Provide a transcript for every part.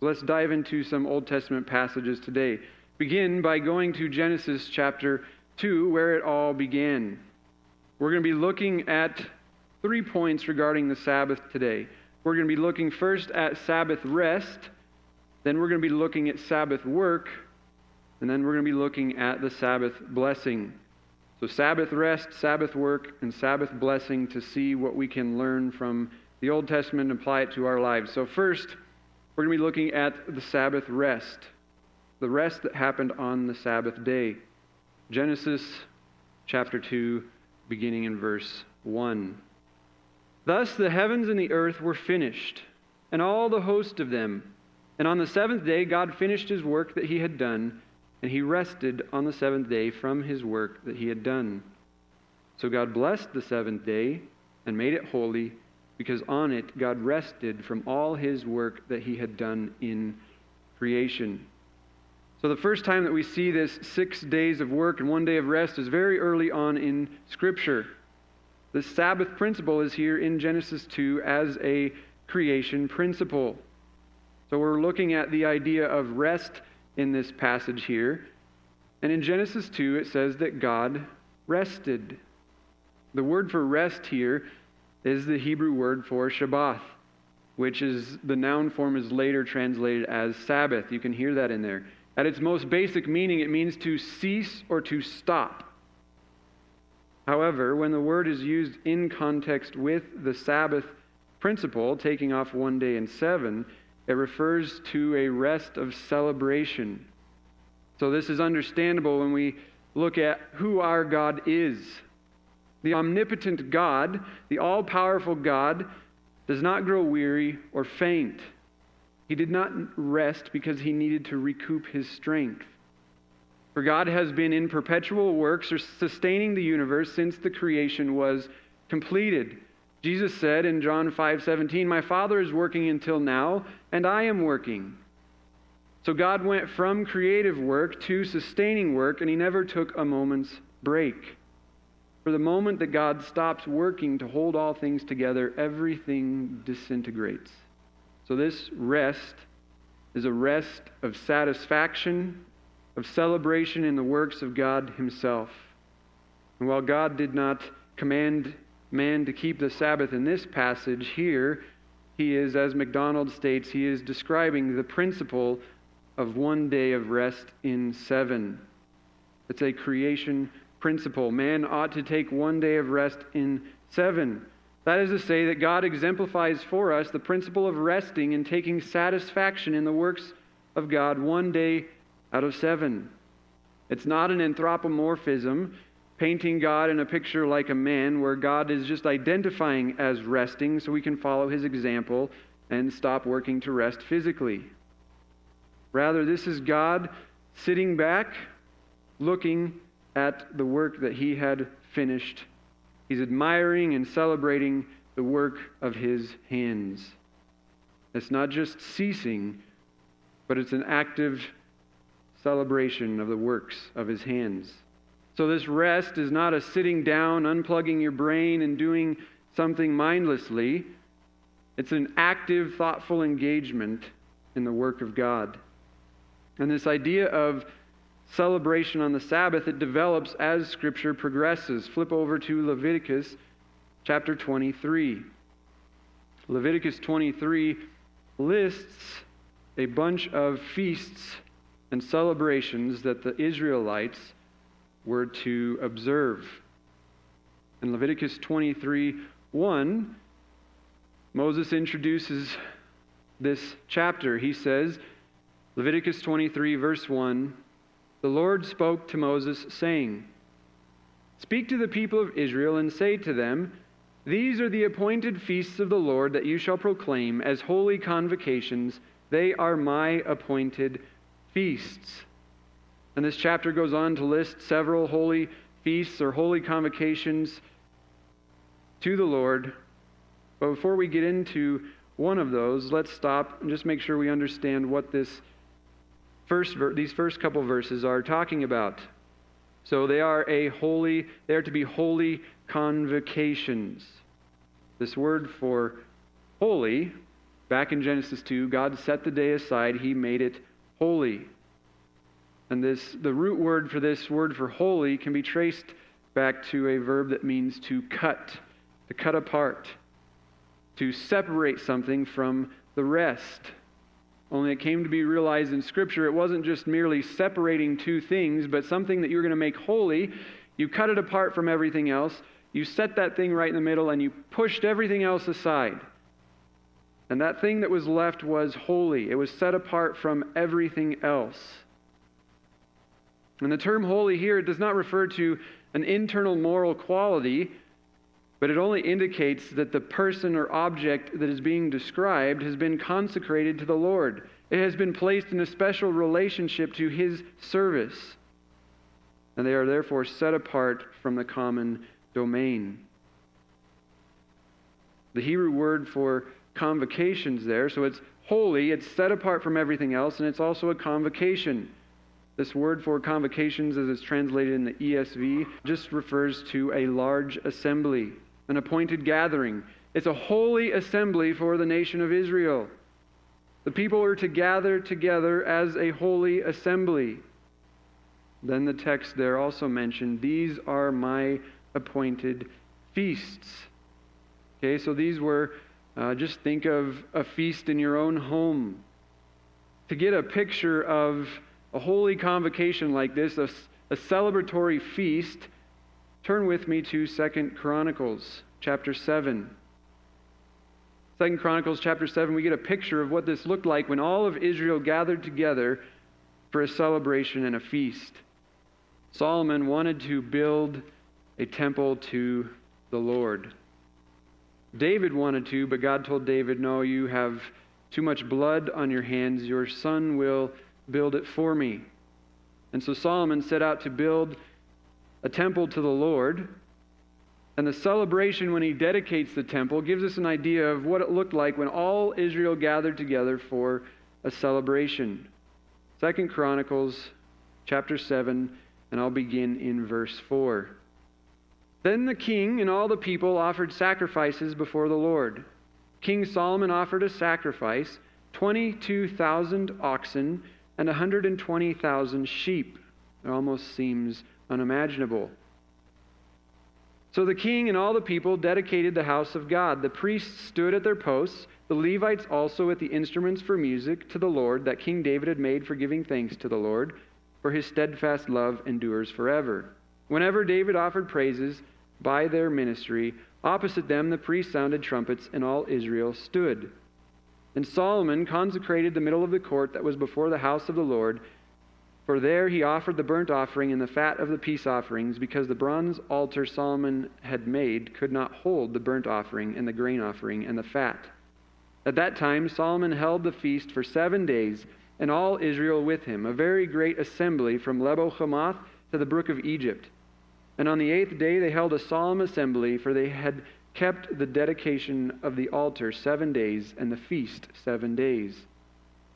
Let's dive into some Old Testament passages today. Begin by going to Genesis chapter 2, where it all began. We're going to be looking at three points regarding the Sabbath today. We're going to be looking first at Sabbath rest, then we're going to be looking at Sabbath work, and then we're going to be looking at the Sabbath blessing. So, Sabbath rest, Sabbath work, and Sabbath blessing to see what we can learn from the Old Testament and apply it to our lives. So, first, we're going to be looking at the Sabbath rest, the rest that happened on the Sabbath day. Genesis chapter 2, beginning in verse 1. Thus the heavens and the earth were finished, and all the host of them. And on the seventh day, God finished his work that he had done and he rested on the seventh day from his work that he had done. So God blessed the seventh day and made it holy, because on it God rested from all his work that he had done in creation. So the first time that we see this six days of work and one day of rest is very early on in Scripture. The Sabbath principle is here in Genesis 2 as a creation principle. So we're looking at the idea of rest in this passage here. And in Genesis 2, it says that God rested. The word for rest here is the Hebrew word for Shabbath, which is the noun form is later translated as Sabbath. You can hear that in there. At its most basic meaning, it means to cease or to stop. However, when the word is used in context with the Sabbath principle, taking off one day in seven, it refers to a rest of celebration. So, this is understandable when we look at who our God is. The omnipotent God, the all powerful God, does not grow weary or faint. He did not rest because he needed to recoup his strength. For God has been in perpetual works or sustaining the universe since the creation was completed. Jesus said in John 5:17, "My Father is working until now, and I am working." So God went from creative work to sustaining work, and he never took a moment's break. For the moment that God stops working to hold all things together, everything disintegrates. So this rest is a rest of satisfaction, of celebration in the works of God himself. And while God did not command man to keep the Sabbath in this passage here, he is, as MacDonald states, he is describing the principle of one day of rest in seven. It's a creation principle. Man ought to take one day of rest in seven. That is to say, that God exemplifies for us the principle of resting and taking satisfaction in the works of God one day out of seven. It's not an anthropomorphism painting God in a picture like a man where God is just identifying as resting so we can follow his example and stop working to rest physically. Rather, this is God sitting back, looking at the work that he had finished. He's admiring and celebrating the work of his hands. It's not just ceasing, but it's an active celebration of the works of his hands. So, this rest is not a sitting down, unplugging your brain, and doing something mindlessly. It's an active, thoughtful engagement in the work of God. And this idea of celebration on the Sabbath, it develops as Scripture progresses. Flip over to Leviticus chapter 23. Leviticus 23 lists a bunch of feasts and celebrations that the Israelites were to observe. In Leviticus 23 1, Moses introduces this chapter. He says, Leviticus 23, verse 1 The Lord spoke to Moses, saying, Speak to the people of Israel and say to them, These are the appointed feasts of the Lord that you shall proclaim as holy convocations. They are my appointed feasts. And this chapter goes on to list several holy feasts or holy convocations to the Lord. But before we get into one of those, let's stop and just make sure we understand what this first ver- these first couple verses are talking about. So they are a holy, they are to be holy convocations. This word for holy back in Genesis 2, God set the day aside, He made it holy. And this, the root word for this word for holy can be traced back to a verb that means to cut, to cut apart, to separate something from the rest. Only it came to be realized in Scripture it wasn't just merely separating two things, but something that you were going to make holy. You cut it apart from everything else. You set that thing right in the middle and you pushed everything else aside. And that thing that was left was holy. It was set apart from everything else. And the term holy here does not refer to an internal moral quality, but it only indicates that the person or object that is being described has been consecrated to the Lord. It has been placed in a special relationship to His service. And they are therefore set apart from the common domain. The Hebrew word for convocations there, so it's holy, it's set apart from everything else, and it's also a convocation. This word for convocations, as it's translated in the ESV, just refers to a large assembly, an appointed gathering. It's a holy assembly for the nation of Israel. The people are to gather together as a holy assembly. Then the text there also mentioned, These are my appointed feasts. Okay, so these were, uh, just think of a feast in your own home. To get a picture of a holy convocation like this, a, a celebratory feast, turn with me to Second Chronicles chapter 7. Second Chronicles chapter 7, we get a picture of what this looked like when all of Israel gathered together for a celebration and a feast. Solomon wanted to build a temple to the Lord. David wanted to, but God told David, No, you have too much blood on your hands. Your son will build it for me. And so Solomon set out to build a temple to the Lord. And the celebration when he dedicates the temple gives us an idea of what it looked like when all Israel gathered together for a celebration. Second Chronicles chapter 7, and I'll begin in verse 4. Then the king and all the people offered sacrifices before the Lord. King Solomon offered a sacrifice 22,000 oxen and 120,000 sheep. It almost seems unimaginable. So the king and all the people dedicated the house of God. The priests stood at their posts, the Levites also at the instruments for music to the Lord that King David had made for giving thanks to the Lord, for his steadfast love endures forever. Whenever David offered praises by their ministry, opposite them the priests sounded trumpets, and all Israel stood. And Solomon consecrated the middle of the court that was before the house of the Lord. For there he offered the burnt offering and the fat of the peace offerings, because the bronze altar Solomon had made could not hold the burnt offering and the grain offering and the fat. At that time, Solomon held the feast for seven days, and all Israel with him, a very great assembly from Lebo Hamath to the brook of Egypt. And on the eighth day they held a solemn assembly, for they had kept the dedication of the altar seven days, and the feast seven days.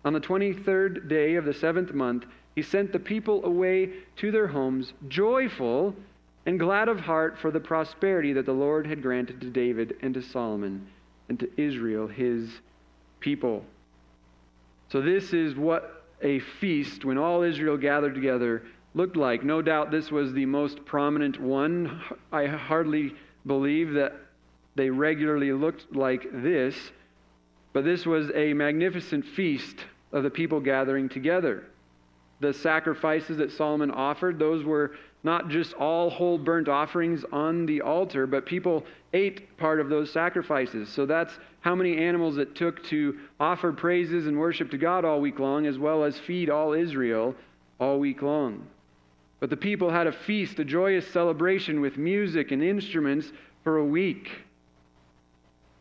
On the twenty third day of the seventh month, he sent the people away to their homes, joyful and glad of heart for the prosperity that the Lord had granted to David and to Solomon and to Israel, his people. So, this is what a feast, when all Israel gathered together, looked like. No doubt this was the most prominent one. I hardly believe that they regularly looked like this, but this was a magnificent feast of the people gathering together. The sacrifices that Solomon offered, those were not just all whole burnt offerings on the altar, but people ate part of those sacrifices. So that's how many animals it took to offer praises and worship to God all week long, as well as feed all Israel all week long. But the people had a feast, a joyous celebration with music and instruments for a week.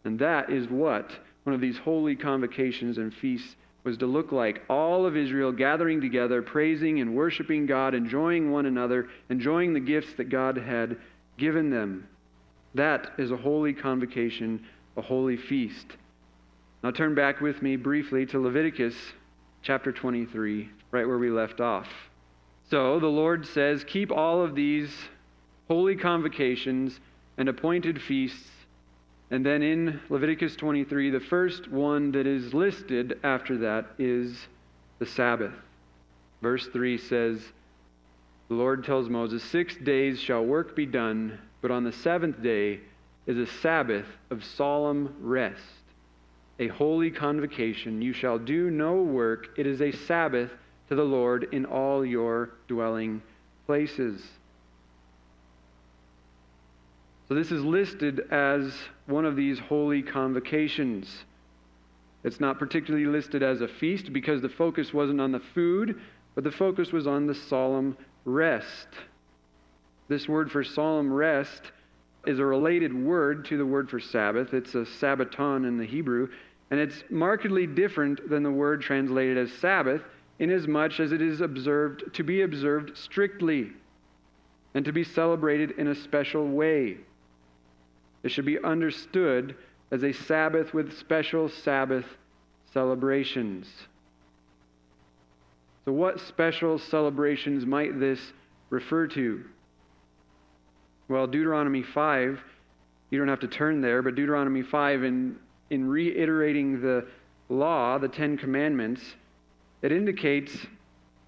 And that is what one of these holy convocations and feasts was to look like. All of Israel gathering together, praising and worshiping God, enjoying one another, enjoying the gifts that God had given them. That is a holy convocation, a holy feast. Now turn back with me briefly to Leviticus chapter 23, right where we left off. So the Lord says, Keep all of these holy convocations and appointed feasts And then in Leviticus 23, the first one that is listed after that is the Sabbath. Verse 3 says, The Lord tells Moses, Six days shall work be done, but on the seventh day is a Sabbath of solemn rest, a holy convocation. You shall do no work. It is a Sabbath to the Lord in all your dwelling places. So this is listed as one of these holy convocations. It's not particularly listed as a feast because the focus wasn't on the food, but the focus was on the solemn rest. This word for solemn rest is a related word to the word for Sabbath. It's a sabbaton in the Hebrew, and it's markedly different than the word translated as Sabbath, inasmuch as it is observed to be observed strictly and to be celebrated in a special way. It should be understood as a Sabbath with special Sabbath celebrations. So, what special celebrations might this refer to? Well, Deuteronomy 5, you don't have to turn there, but Deuteronomy 5, in, in reiterating the law, the Ten Commandments, it indicates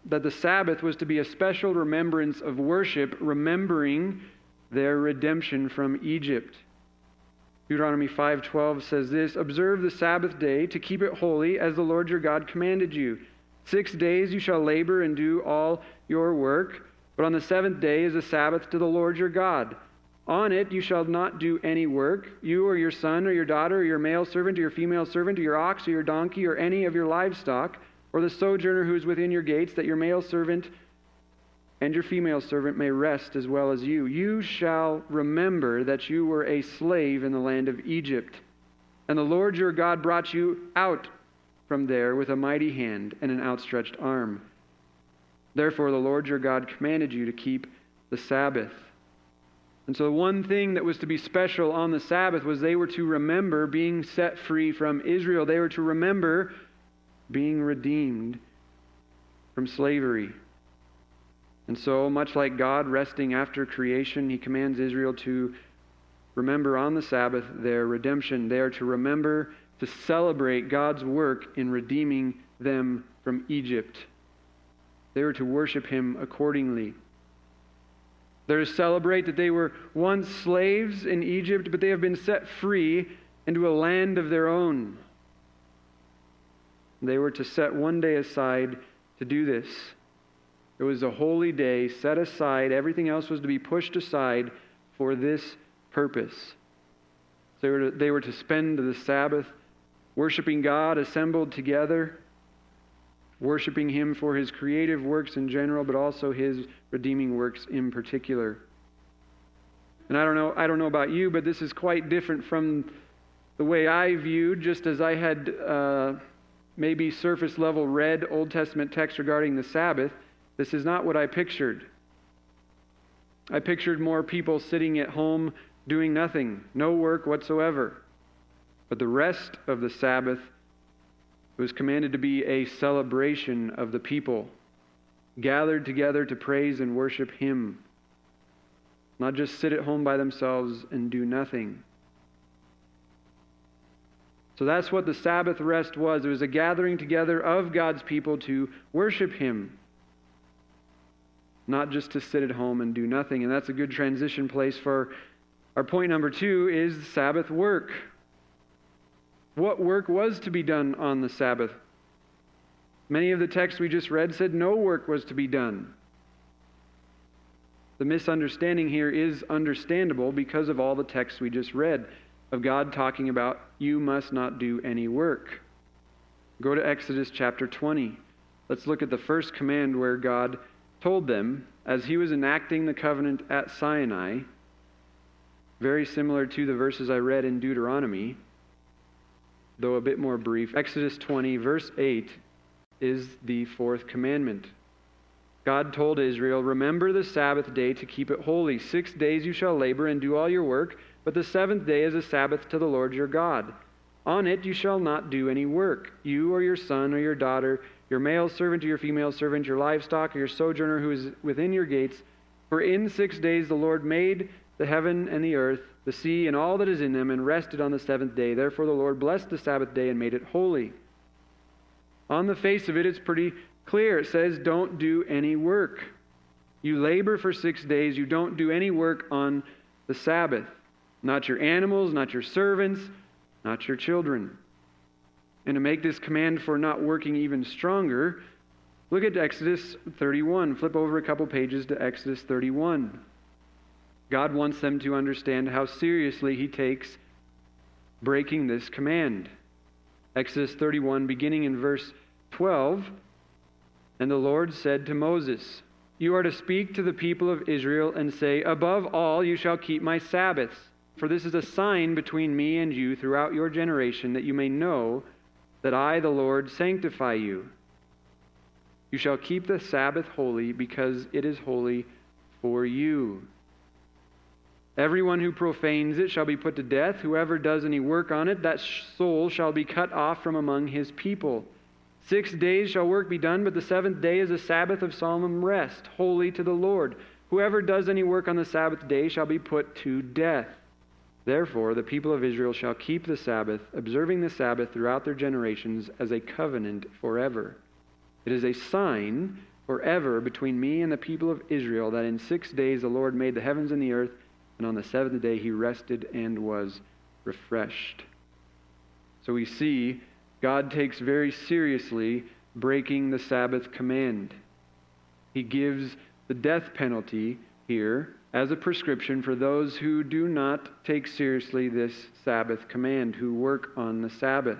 that the Sabbath was to be a special remembrance of worship, remembering their redemption from Egypt. Deuteronomy 5:12 says this, "Observe the Sabbath day to keep it holy as the Lord your God commanded you. 6 days you shall labor and do all your work, but on the seventh day is a Sabbath to the Lord your God. On it you shall not do any work, you or your son or your daughter or your male servant or your female servant or your ox or your donkey or any of your livestock, or the sojourner who is within your gates, that your male servant and your female servant may rest as well as you. You shall remember that you were a slave in the land of Egypt, and the Lord your God brought you out from there with a mighty hand and an outstretched arm. Therefore, the Lord your God commanded you to keep the Sabbath. And so, the one thing that was to be special on the Sabbath was they were to remember being set free from Israel. They were to remember being redeemed from slavery. And so, much like God resting after creation, he commands Israel to remember on the Sabbath their redemption. They are to remember to celebrate God's work in redeeming them from Egypt. They were to worship him accordingly. They're to celebrate that they were once slaves in Egypt, but they have been set free into a land of their own. They were to set one day aside to do this. It was a holy day set aside. Everything else was to be pushed aside for this purpose. They were to, they were to spend the Sabbath worshiping God assembled together, worshiping Him for His creative works in general, but also His redeeming works in particular. And I don't know, I don't know about you, but this is quite different from the way I viewed, just as I had uh, maybe surface level read Old Testament text regarding the Sabbath. This is not what I pictured. I pictured more people sitting at home doing nothing, no work whatsoever. But the rest of the Sabbath was commanded to be a celebration of the people, gathered together to praise and worship Him. Not just sit at home by themselves and do nothing. So that's what the Sabbath rest was. It was a gathering together of God's people to worship Him not just to sit at home and do nothing. And that's a good transition place for our point number two is Sabbath work. What work was to be done on the Sabbath? Many of the texts we just read said no work was to be done. The misunderstanding here is understandable because of all the texts we just read of God talking about you must not do any work. Go to Exodus chapter 20. Let's look at the first command where God told them as he was enacting the covenant at Sinai, very similar to the verses I read in Deuteronomy, though a bit more brief. Exodus 20, verse 8, is the fourth commandment. God told Israel, Remember the Sabbath day to keep it holy. Six days you shall labor and do all your work, but the seventh day is a Sabbath to the Lord your God. On it you shall not do any work, you or your son or your daughter your male servant or your female servant, your livestock or your sojourner who is within your gates. For in six days the Lord made the heaven and the earth, the sea and all that is in them, and rested on the seventh day. Therefore the Lord blessed the Sabbath day and made it holy. On the face of it, it's pretty clear. It says, Don't do any work. You labor for six days, you don't do any work on the Sabbath. Not your animals, not your servants, not your children. And to make this command for not working even stronger, look at Exodus 31. Flip over a couple pages to Exodus 31. God wants them to understand how seriously He takes breaking this command. Exodus 31, beginning in verse 12. And the Lord said to Moses, You are to speak to the people of Israel and say, Above all, you shall keep my Sabbaths, for this is a sign between me and you throughout your generation, that you may know that I, the Lord, sanctify you. You shall keep the Sabbath holy, because it is holy for you. Everyone who profanes it shall be put to death. Whoever does any work on it, that soul shall be cut off from among his people. Six days shall work be done, but the seventh day is a Sabbath of solemn rest, holy to the Lord. Whoever does any work on the Sabbath day shall be put to death. Therefore, the people of Israel shall keep the Sabbath, observing the Sabbath throughout their generations as a covenant forever. It is a sign forever between me and the people of Israel that in six days the Lord made the heavens and the earth and on the seventh day he rested and was refreshed. So we see God takes very seriously breaking the Sabbath command. He gives the death penalty here as a prescription for those who do not take seriously this Sabbath command, who work on the Sabbath.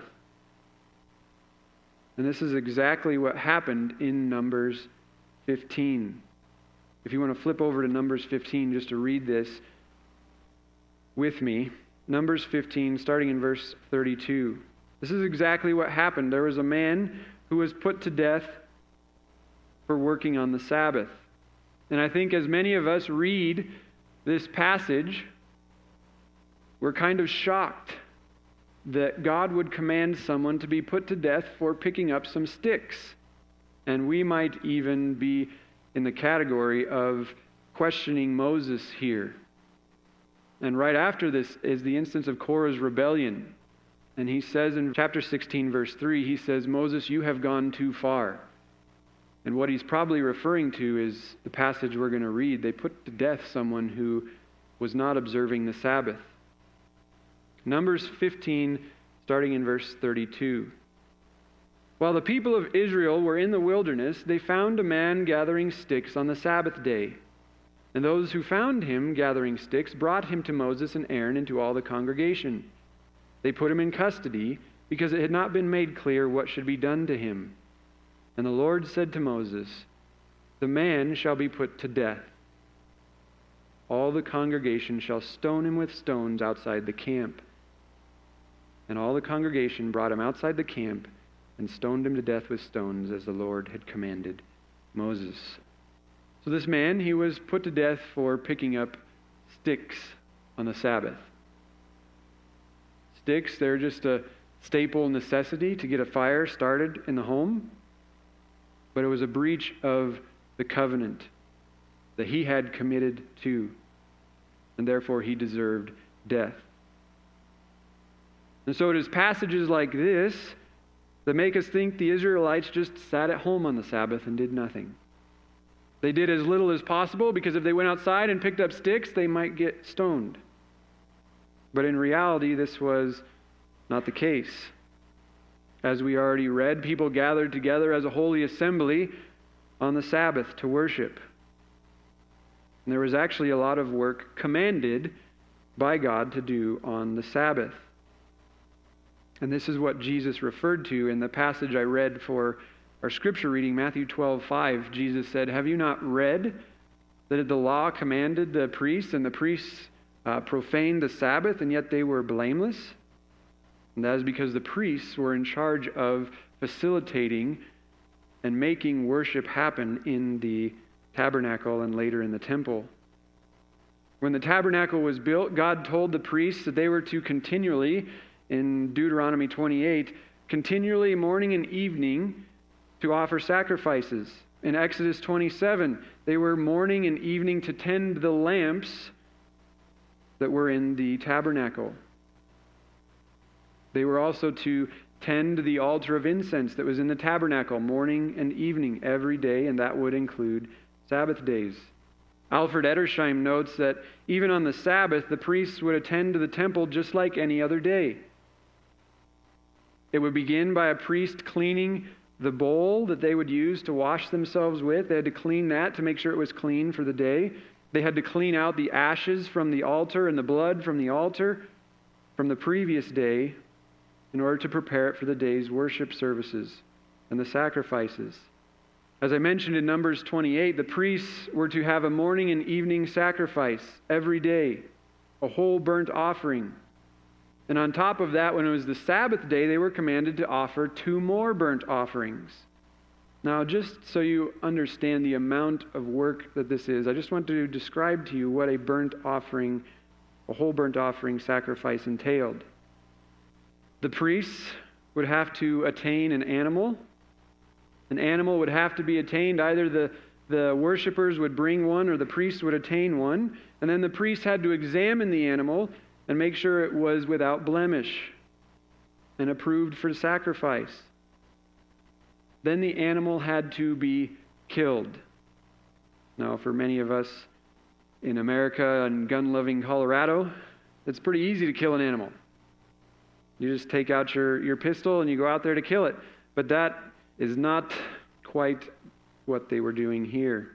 And this is exactly what happened in Numbers 15. If you want to flip over to Numbers 15 just to read this, with me. Numbers 15, starting in verse 32. This is exactly what happened. There was a man who was put to death for working on the Sabbath. And I think as many of us read this passage, we're kind of shocked that God would command someone to be put to death for picking up some sticks. And we might even be in the category of questioning Moses here. And right after this is the instance of Korah's rebellion. And he says in chapter 16, verse 3, he says, Moses, you have gone too far. And what he's probably referring to is the passage we're going to read. They put to death someone who was not observing the Sabbath. Numbers 15, starting in verse 32. While the people of Israel were in the wilderness, they found a man gathering sticks on the Sabbath day. And those who found him gathering sticks brought him to Moses and Aaron and to all the congregation. They put him in custody because it had not been made clear what should be done to him. And the Lord said to Moses, The man shall be put to death. All the congregation shall stone him with stones outside the camp. And all the congregation brought him outside the camp and stoned him to death with stones as the Lord had commanded Moses. So this man, he was put to death for picking up sticks on the Sabbath. Sticks, they're just a staple necessity to get a fire started in the home. But it was a breach of the covenant that he had committed to, and therefore he deserved death. And so it is passages like this that make us think the Israelites just sat at home on the Sabbath and did nothing. They did as little as possible because if they went outside and picked up sticks, they might get stoned. But in reality, this was not the case. As we already read, people gathered together as a holy assembly on the Sabbath to worship. And there was actually a lot of work commanded by God to do on the Sabbath. And this is what Jesus referred to in the passage I read for our scripture reading, Matthew 12, 5, Jesus said, Have you not read that the law commanded the priests, and the priests uh, profaned the Sabbath, and yet they were blameless? And that is because the priests were in charge of facilitating and making worship happen in the tabernacle and later in the temple. When the tabernacle was built, God told the priests that they were to continually, in Deuteronomy 28, continually morning and evening to offer sacrifices. In Exodus 27, they were morning and evening to tend the lamps that were in the tabernacle. They were also to tend the altar of incense that was in the tabernacle morning and evening every day, and that would include Sabbath days. Alfred Edersheim notes that even on the Sabbath, the priests would attend to the temple just like any other day. It would begin by a priest cleaning the bowl that they would use to wash themselves with. They had to clean that to make sure it was clean for the day. They had to clean out the ashes from the altar and the blood from the altar from the previous day in order to prepare it for the day's worship services and the sacrifices. As I mentioned in Numbers 28, the priests were to have a morning and evening sacrifice every day, a whole burnt offering. And on top of that, when it was the Sabbath day, they were commanded to offer two more burnt offerings. Now, just so you understand the amount of work that this is, I just want to describe to you what a burnt offering, a whole burnt offering sacrifice entailed. The priests would have to attain an animal. An animal would have to be attained. Either the, the worshippers would bring one or the priest would attain one. And then the priest had to examine the animal and make sure it was without blemish and approved for sacrifice. Then the animal had to be killed. Now, for many of us in America and gun loving Colorado, it's pretty easy to kill an animal. You just take out your, your pistol and you go out there to kill it. But that is not quite what they were doing here.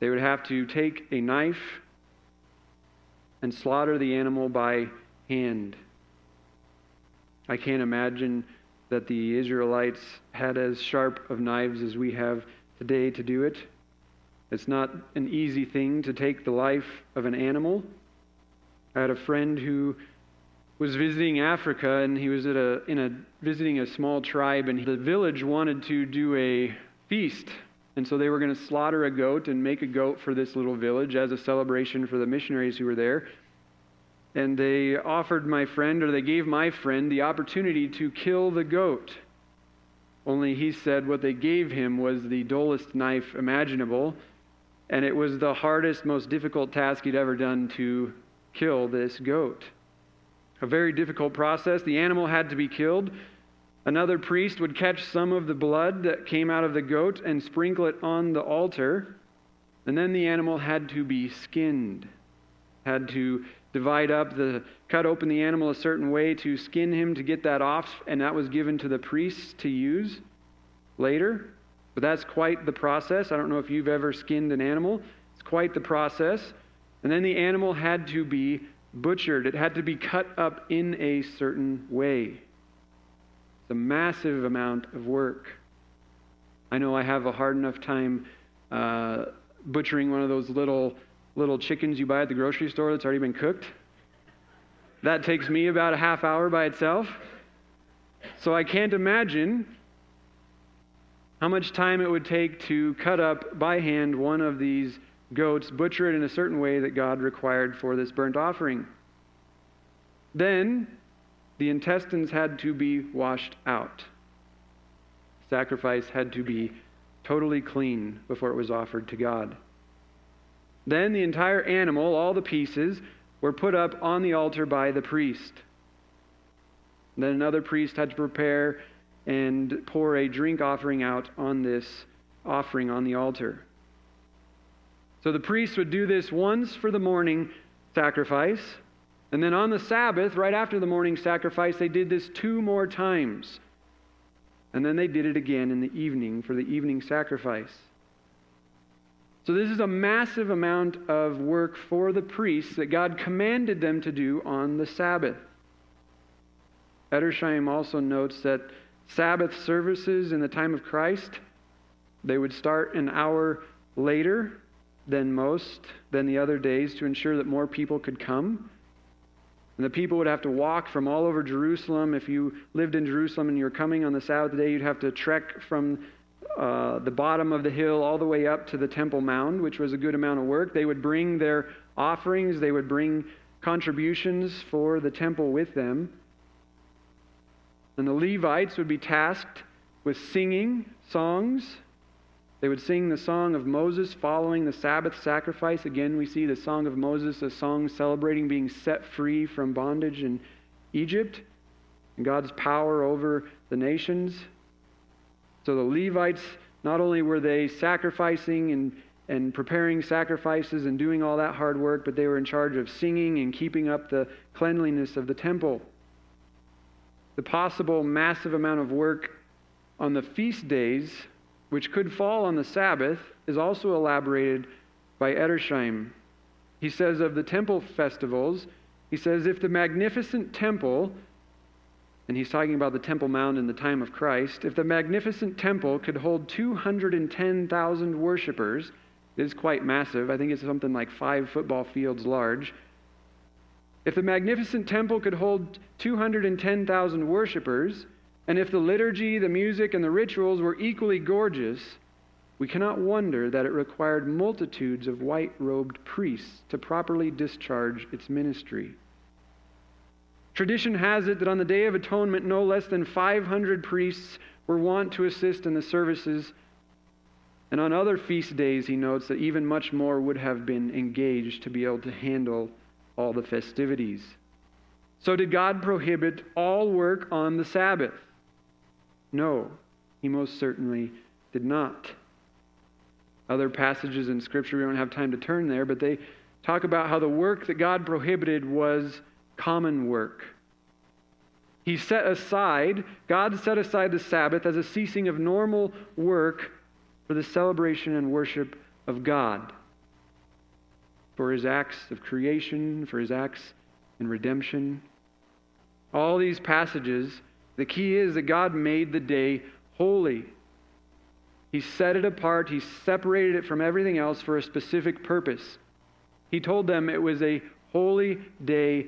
They would have to take a knife and slaughter the animal by hand. I can't imagine that the Israelites had as sharp of knives as we have today to do it. It's not an easy thing to take the life of an animal. I had a friend who was visiting Africa, and he was at a, in a, visiting a small tribe, and the village wanted to do a feast. And so they were going to slaughter a goat and make a goat for this little village as a celebration for the missionaries who were there. And they offered my friend, or they gave my friend, the opportunity to kill the goat. Only he said what they gave him was the dullest knife imaginable, and it was the hardest, most difficult task he'd ever done to kill this goat a very difficult process. The animal had to be killed. Another priest would catch some of the blood that came out of the goat and sprinkle it on the altar. And then the animal had to be skinned, had to divide up the cut open the animal a certain way to skin him to get that off and that was given to the priests to use later but that's quite the process i don't know if you've ever skinned an animal it's quite the process and then the animal had to be butchered, it had to be cut up in a certain way. It's a massive amount of work. I know I have a hard enough time uh, butchering one of those little little chickens you buy at the grocery store that's already been cooked. That takes me about a half hour by itself. So I can't imagine how much time it would take to cut up by hand one of these goats, butcher it in a certain way that God required for this burnt offering. Then the intestines had to be washed out. Sacrifice had to be totally clean before it was offered to God. Then the entire animal, all the pieces, were put up on the altar by the priest. Then another priest had to prepare and pour a drink offering out on this offering on the altar. So the priests would do this once for the morning sacrifice. And then on the Sabbath, right after the morning sacrifice, they did this two more times. And then they did it again in the evening for the evening sacrifice. So, this is a massive amount of work for the priests that God commanded them to do on the Sabbath. Edersheim also notes that Sabbath services in the time of Christ, they would start an hour later than most, than the other days, to ensure that more people could come. And the people would have to walk from all over Jerusalem. If you lived in Jerusalem and you were coming on the Sabbath day, you'd have to trek from uh, the bottom of the hill all the way up to the Temple Mount, which was a good amount of work. They would bring their offerings, they would bring contributions for the temple with them. And the Levites would be tasked with singing songs They would sing the song of Moses following the Sabbath sacrifice. Again, we see the song of Moses, a song celebrating being set free from bondage in Egypt and God's power over the nations. So the Levites, not only were they sacrificing and, and preparing sacrifices and doing all that hard work, but they were in charge of singing and keeping up the cleanliness of the temple. The possible massive amount of work on the feast days which could fall on the Sabbath, is also elaborated by Edersheim. He says of the temple festivals, he says, if the magnificent temple, and he's talking about the Temple Mount in the time of Christ, if the magnificent temple could hold 210,000 worshippers, it is quite massive. I think it's something like five football fields large. If the magnificent temple could hold 210,000 worshippers, and if the liturgy, the music, and the rituals were equally gorgeous, we cannot wonder that it required multitudes of white robed priests to properly discharge its ministry. Tradition has it that on the Day of Atonement, no less than 500 priests were wont to assist in the services. And on other feast days, he notes that even much more would have been engaged to be able to handle all the festivities. So, did God prohibit all work on the Sabbath? No, he most certainly did not. Other passages in Scripture, we don't have time to turn there, but they talk about how the work that God prohibited was common work. He set aside, God set aside the Sabbath as a ceasing of normal work for the celebration and worship of God, for his acts of creation, for his acts in redemption. All these passages the key is that God made the day holy. He set it apart, He separated it from everything else for a specific purpose. He told them it was a holy day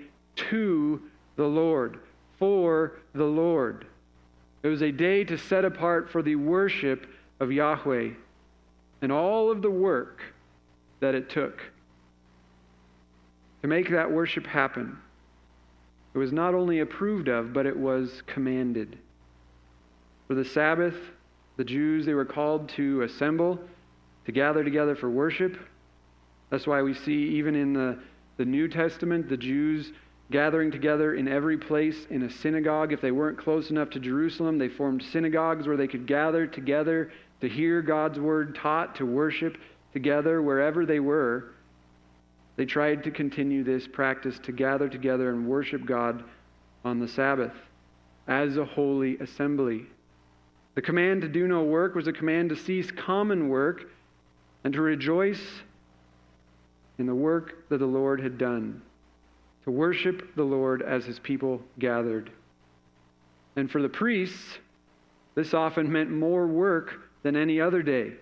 to the Lord, for the Lord. It was a day to set apart for the worship of Yahweh and all of the work that it took to make that worship happen. It was not only approved of, but it was commanded. For the Sabbath, the Jews, they were called to assemble, to gather together for worship. That's why we see, even in the, the New Testament, the Jews gathering together in every place in a synagogue. If they weren't close enough to Jerusalem, they formed synagogues where they could gather together to hear God's word taught, to worship together wherever they were. They tried to continue this practice to gather together and worship God on the Sabbath as a holy assembly. The command to do no work was a command to cease common work and to rejoice in the work that the Lord had done, to worship the Lord as his people gathered. And for the priests, this often meant more work than any other day.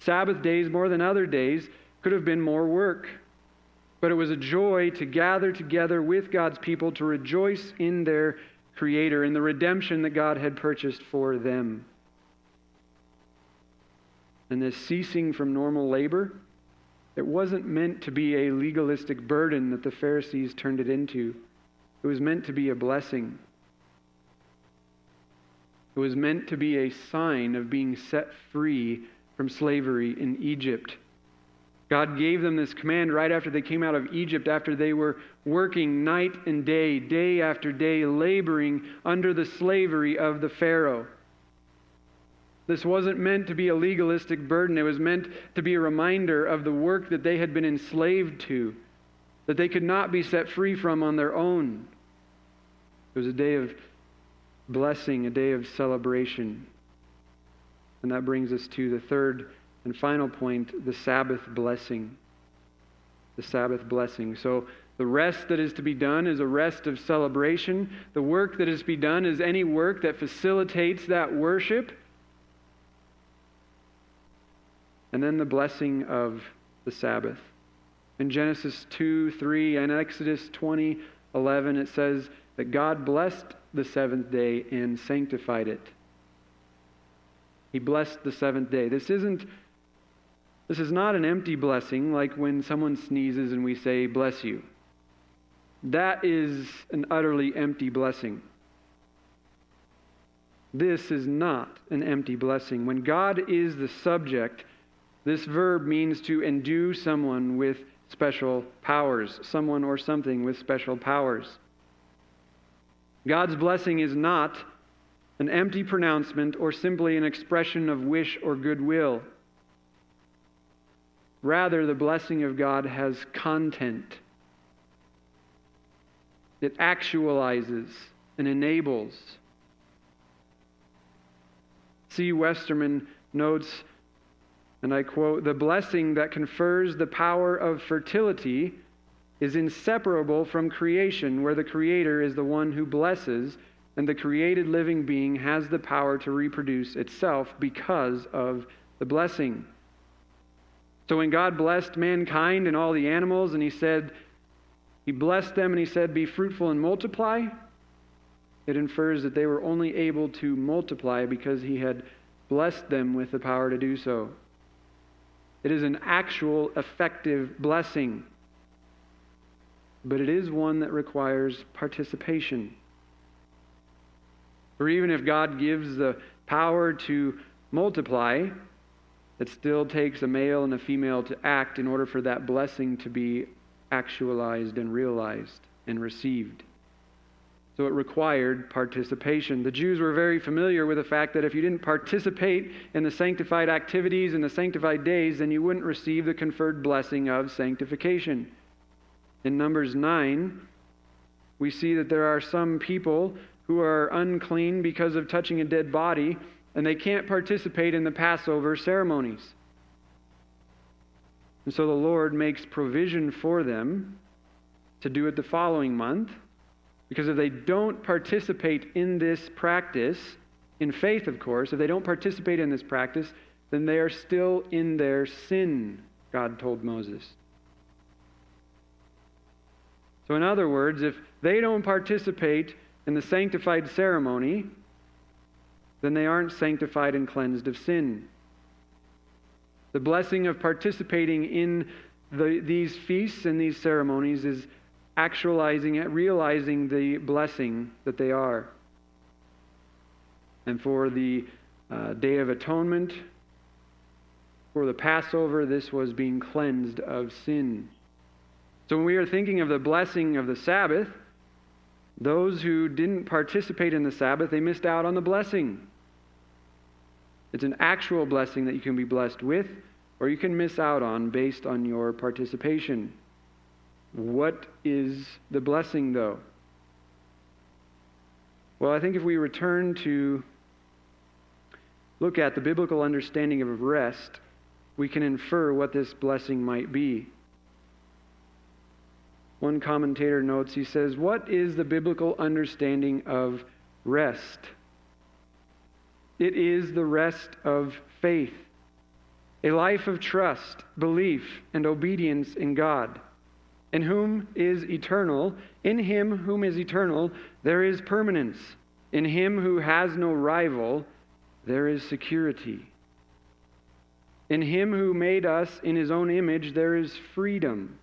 Sabbath days, more than other days, could have been more work. But it was a joy to gather together with God's people to rejoice in their Creator, in the redemption that God had purchased for them. And this ceasing from normal labor, it wasn't meant to be a legalistic burden that the Pharisees turned it into. It was meant to be a blessing. It was meant to be a sign of being set free from slavery in Egypt. God gave them this command right after they came out of Egypt, after they were working night and day, day after day, laboring under the slavery of the Pharaoh. This wasn't meant to be a legalistic burden. It was meant to be a reminder of the work that they had been enslaved to, that they could not be set free from on their own. It was a day of blessing, a day of celebration. And that brings us to the third and final point the Sabbath blessing. The Sabbath blessing. So, the rest that is to be done is a rest of celebration. The work that is to be done is any work that facilitates that worship. And then the blessing of the Sabbath. In Genesis 2, 3, and Exodus 20, 11, it says that God blessed the seventh day and sanctified it. He blessed the seventh day. This isn't this is not an empty blessing like when someone sneezes and we say, bless you. That is an utterly empty blessing. This is not an empty blessing. When God is the subject, this verb means to endue someone with special powers, someone or something with special powers. God's blessing is not an empty pronouncement or simply an expression of wish or goodwill. Rather, the blessing of God has content. It actualizes and enables. C. Westermann notes, and I quote, the blessing that confers the power of fertility is inseparable from creation, where the Creator is the one who blesses, and the created living being has the power to reproduce itself because of the blessing. So when God blessed mankind and all the animals, and He said, He blessed them and He said, Be fruitful and multiply, it infers that they were only able to multiply because He had blessed them with the power to do so. It is an actual, effective blessing, but it is one that requires participation. Or even if God gives the power to multiply, it still takes a male and a female to act in order for that blessing to be actualized and realized and received. So it required participation. The Jews were very familiar with the fact that if you didn't participate in the sanctified activities and the sanctified days, then you wouldn't receive the conferred blessing of sanctification. In Numbers 9, we see that there are some people who are unclean because of touching a dead body and they can't participate in the Passover ceremonies. And so the Lord makes provision for them to do it the following month, because if they don't participate in this practice, in faith, of course, if they don't participate in this practice, then they are still in their sin, God told Moses. So, in other words, if they don't participate in the sanctified ceremony, then they aren't sanctified and cleansed of sin. The blessing of participating in the, these feasts and these ceremonies is actualizing it, realizing the blessing that they are. And for the uh, Day of Atonement, for the Passover, this was being cleansed of sin. So when we are thinking of the blessing of the Sabbath, those who didn't participate in the Sabbath, they missed out on the blessing. It's an actual blessing that you can be blessed with or you can miss out on based on your participation. What is the blessing, though? Well, I think if we return to look at the biblical understanding of rest, we can infer what this blessing might be. One commentator notes, he says, What is the biblical understanding of rest? It is the rest of faith, a life of trust, belief, and obedience in God, in whom is eternal. In him whom is eternal, there is permanence. In him who has no rival, there is security. In him who made us in his own image, there is freedom.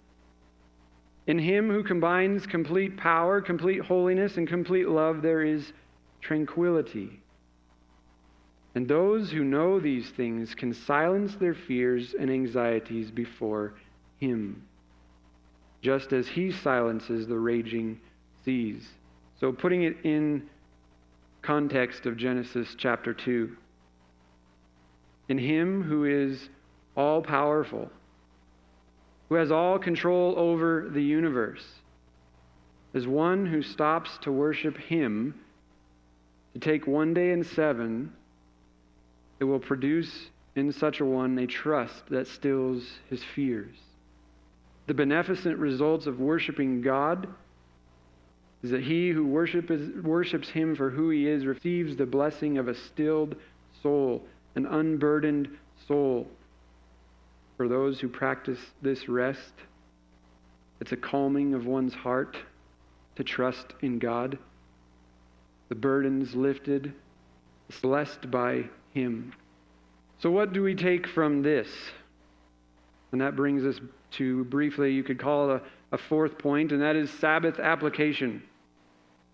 In him who combines complete power, complete holiness, and complete love, there is tranquility. And those who know these things can silence their fears and anxieties before him, just as he silences the raging seas. So, putting it in context of Genesis chapter 2, in him who is all powerful, who has all control over the universe, as one who stops to worship him, to take one day in seven, it will produce in such a one a trust that stills his fears. The beneficent results of worshiping God is that he who worship is, worships him for who he is receives the blessing of a stilled soul, an unburdened soul. For those who practice this rest, it's a calming of one's heart to trust in God. The burdens lifted, blessed by him. So, what do we take from this? And that brings us to briefly, you could call it a, a fourth point, and that is Sabbath application.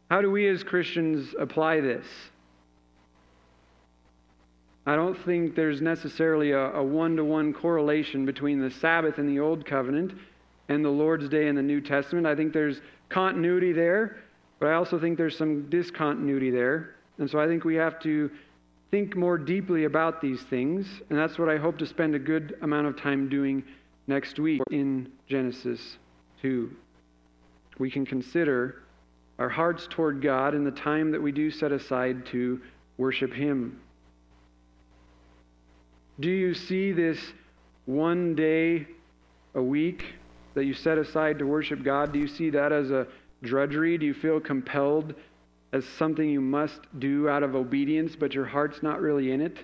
How do we as Christians apply this? I don't think there's necessarily a one to one correlation between the Sabbath in the Old Covenant and the Lord's Day in the New Testament. I think there's continuity there, but I also think there's some discontinuity there. And so I think we have to think more deeply about these things, and that's what I hope to spend a good amount of time doing next week in Genesis 2. We can consider our hearts toward God in the time that we do set aside to worship Him. Do you see this one day a week that you set aside to worship God? Do you see that as a drudgery? Do you feel compelled as something you must do out of obedience, but your heart's not really in it?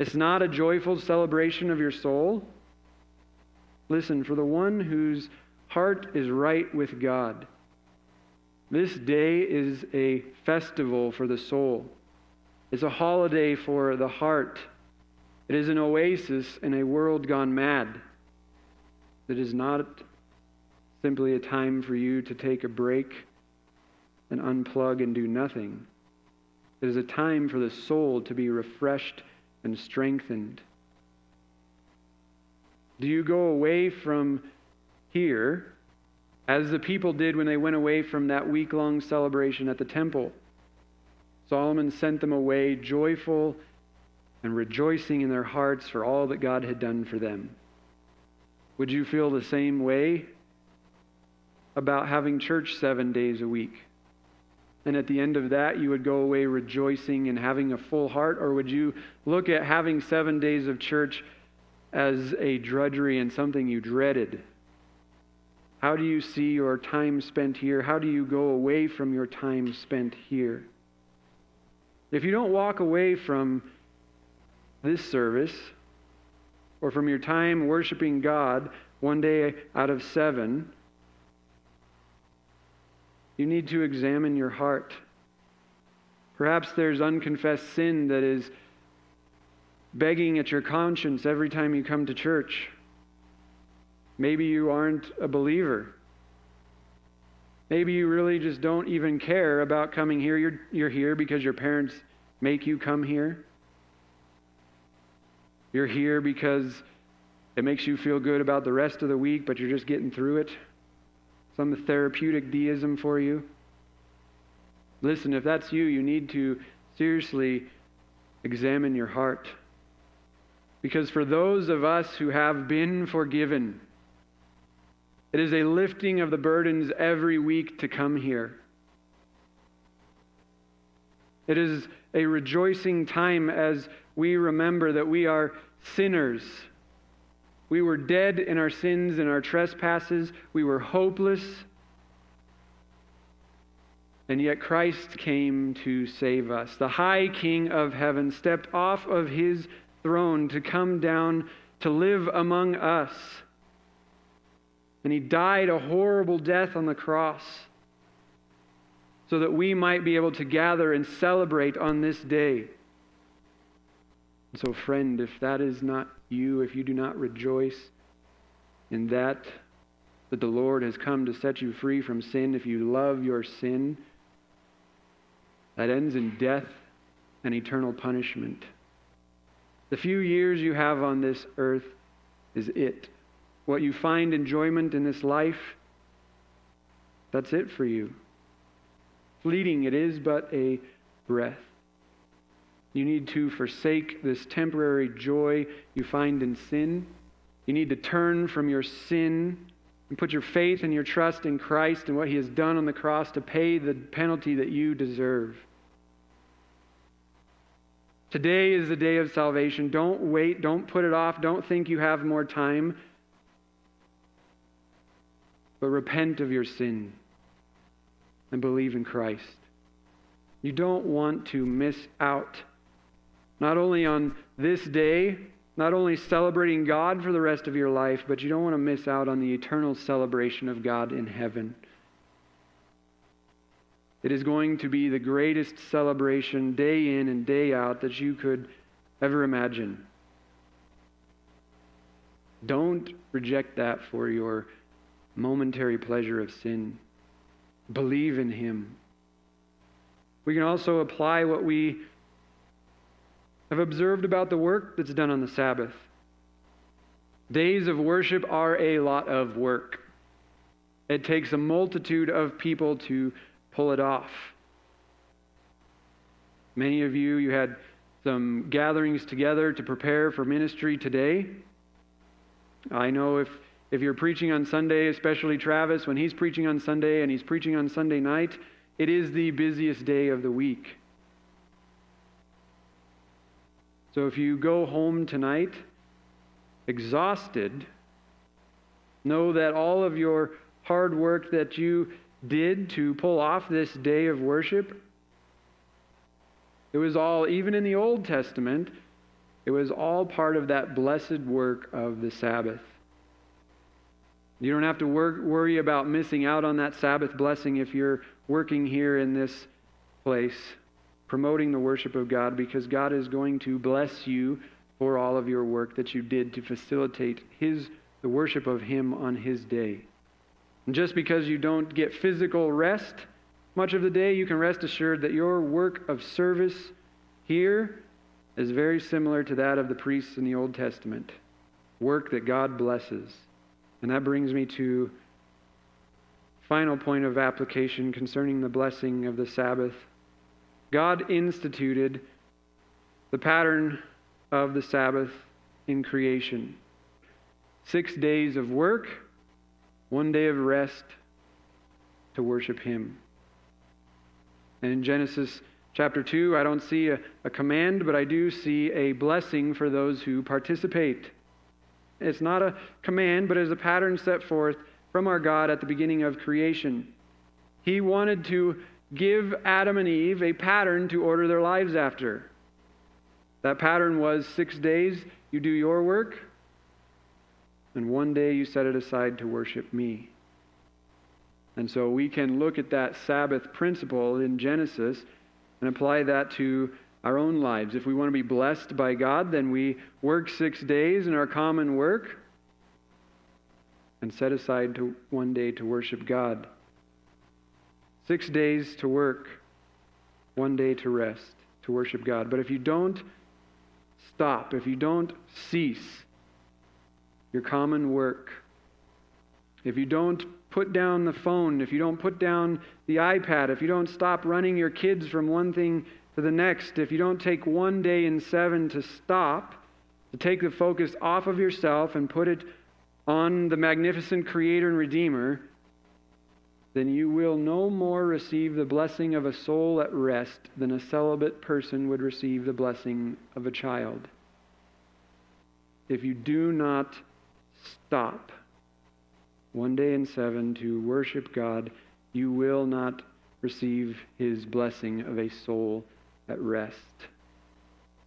It's not a joyful celebration of your soul. Listen, for the one whose heart is right with God, this day is a festival for the soul. It's a holiday for the heart. It is an oasis in a world gone mad. It is not simply a time for you to take a break and unplug and do nothing. It is a time for the soul to be refreshed and strengthened. Do you go away from here as the people did when they went away from that week long celebration at the temple? Solomon sent them away joyful and rejoicing in their hearts for all that God had done for them. Would you feel the same way about having church seven days a week? And at the end of that, you would go away rejoicing and having a full heart? Or would you look at having seven days of church as a drudgery and something you dreaded? How do you see your time spent here? How do you go away from your time spent here? If you don't walk away from this service or from your time worshiping God one day out of seven, you need to examine your heart. Perhaps there's unconfessed sin that is begging at your conscience every time you come to church. Maybe you aren't a believer. Maybe you really just don't even care about coming here. You're, you're here because your parents make you come here. You're here because it makes you feel good about the rest of the week, but you're just getting through it. Some therapeutic deism for you. Listen, if that's you, you need to seriously examine your heart. Because for those of us who have been forgiven, it is a lifting of the burdens every week to come here. It is a rejoicing time as we remember that we are sinners. We were dead in our sins and our trespasses. We were hopeless. And yet Christ came to save us. The high King of heaven stepped off of his throne to come down to live among us. And he died a horrible death on the cross so that we might be able to gather and celebrate on this day. So, friend, if that is not you, if you do not rejoice in that, that the Lord has come to set you free from sin, if you love your sin, that ends in death and eternal punishment. The few years you have on this earth is it. What you find enjoyment in this life, that's it for you. Fleeting it is but a breath. You need to forsake this temporary joy you find in sin. You need to turn from your sin and put your faith and your trust in Christ and what He has done on the cross to pay the penalty that you deserve. Today is the day of salvation. Don't wait. Don't put it off. Don't think you have more time. But repent of your sin and believe in Christ. You don't want to miss out, not only on this day, not only celebrating God for the rest of your life, but you don't want to miss out on the eternal celebration of God in heaven. It is going to be the greatest celebration day in and day out that you could ever imagine. Don't reject that for your momentary pleasure of sin. Believe in Him. We can also apply what we have observed about the work that's done on the Sabbath. Days of worship are a lot of work. It takes a multitude of people to pull it off. Many of you, you had some gatherings together to prepare for ministry today. I know if, if you're preaching on Sunday, especially Travis, when he's preaching on Sunday and he's preaching on Sunday night, it is the busiest day of the week. So if you go home tonight exhausted, know that all of your hard work that you did to pull off this day of worship, it was all, even in the Old Testament, it was all part of that blessed work of the Sabbath. You don't have to worry about missing out on that Sabbath blessing if you're working here in this place, promoting the worship of God, because God is going to bless you for all of your work that you did to facilitate His, the worship of Him on His day. And just because you don't get physical rest much of the day, you can rest assured that your work of service here is very similar to that of the priests in the Old Testament. Work that God blesses. And that brings me to final point of application concerning the blessing of the Sabbath. God instituted the pattern of the Sabbath in creation. Six days of work, one day of rest to worship Him. And in Genesis chapter 2, I don't see a, a, command, but I do see a blessing for those who participate. It's not a command, but it is a pattern set forth from our God at the beginning of creation. He wanted to give Adam and Eve a pattern to order their lives after. That pattern was six days you do your work, and one day you set it aside to worship me. And so we can look at that Sabbath principle in Genesis and apply that to our own lives. If we want to be blessed by God, then we work six days in our common work and set aside to one day to worship God. Six days to work, one day to rest, to worship God. But if you don't stop, if you don't cease your common work, if you don't put down the phone, if you don't put down the iPad, if you don't stop running your kids from one thing to the next, if you don't take one day in seven to stop, to take the focus off of yourself and put it on the magnificent Creator and Redeemer, then you will no more receive the blessing of a soul at rest than a celibate person would receive the blessing of a child. If you do not stop one day in seven to worship God, you will not receive his blessing of a soul at rest.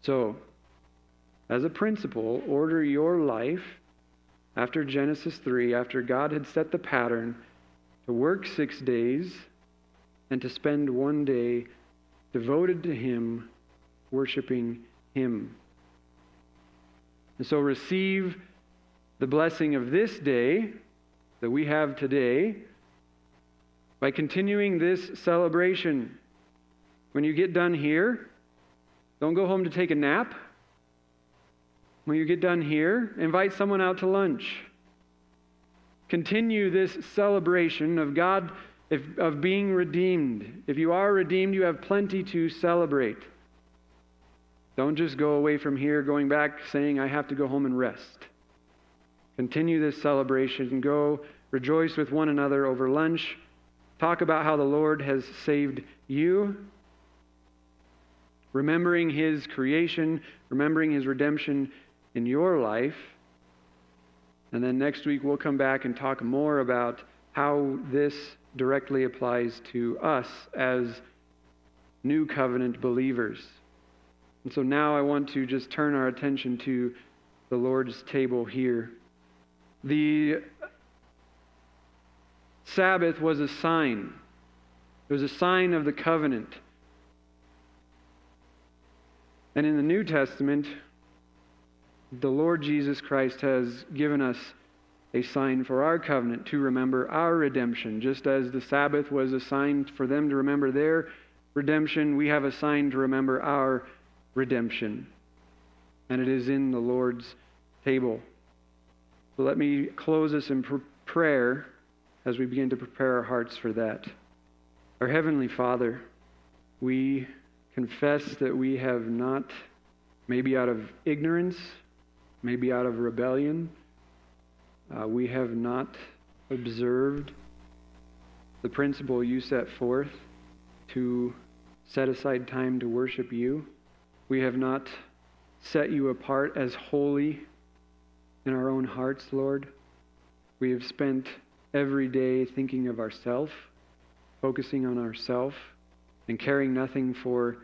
So, as a principle, order your life after Genesis 3, after God had set the pattern to work six days and to spend one day devoted to Him, worshiping Him. And so receive the blessing of this day that we have today by continuing this celebration. When you get done here, don't go home to take a nap. When you get done here, invite someone out to lunch. Continue this celebration of God, if, of being redeemed. If you are redeemed, you have plenty to celebrate. Don't just go away from here going back saying, I have to go home and rest. Continue this celebration. Go rejoice with one another over lunch. Talk about how the Lord has saved you. Remembering his creation, remembering his redemption in your life. And then next week we'll come back and talk more about how this directly applies to us as new covenant believers. And so now I want to just turn our attention to the Lord's table here. The Sabbath was a sign, it was a sign of the covenant. And in the New Testament, the Lord Jesus Christ has given us a sign for our covenant to remember our redemption. Just as the Sabbath was a sign for them to remember their redemption, we have a sign to remember our redemption. and it is in the Lord's table. So let me close this in pr- prayer as we begin to prepare our hearts for that. Our Heavenly Father, we confess that we have not, maybe out of ignorance, maybe out of rebellion, uh, we have not observed the principle you set forth to set aside time to worship you. We have not set you apart as holy in our own hearts, Lord. We have spent every day thinking of ourself, focusing on ourself, and caring nothing for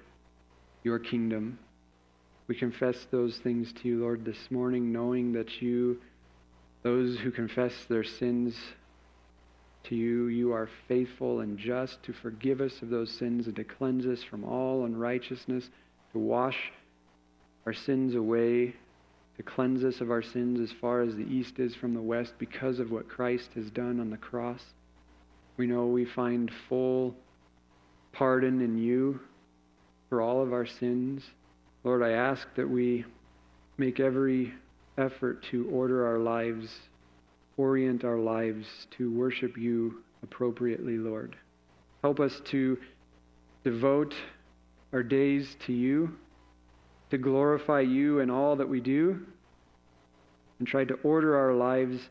your kingdom. We confess those things to you, Lord, this morning, knowing that you, those who confess their sins to you, you are faithful and just to forgive us of those sins and to cleanse us from all unrighteousness, to wash our sins away, to cleanse us of our sins as far as the east is from the west because of what Christ has done on the cross. We know we find full pardon in you for all of our sins. Lord, I ask that we make every effort to order our lives, orient our lives to worship you appropriately, Lord. Help us to devote our days to you to glorify you in all that we do and try to order our lives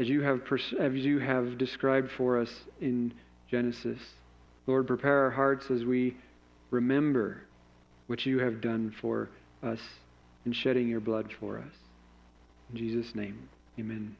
as you have, as you have described for us in Genesis. Lord, prepare our hearts as we remember what you have done for us in shedding your blood for us. In Jesus' name, amen.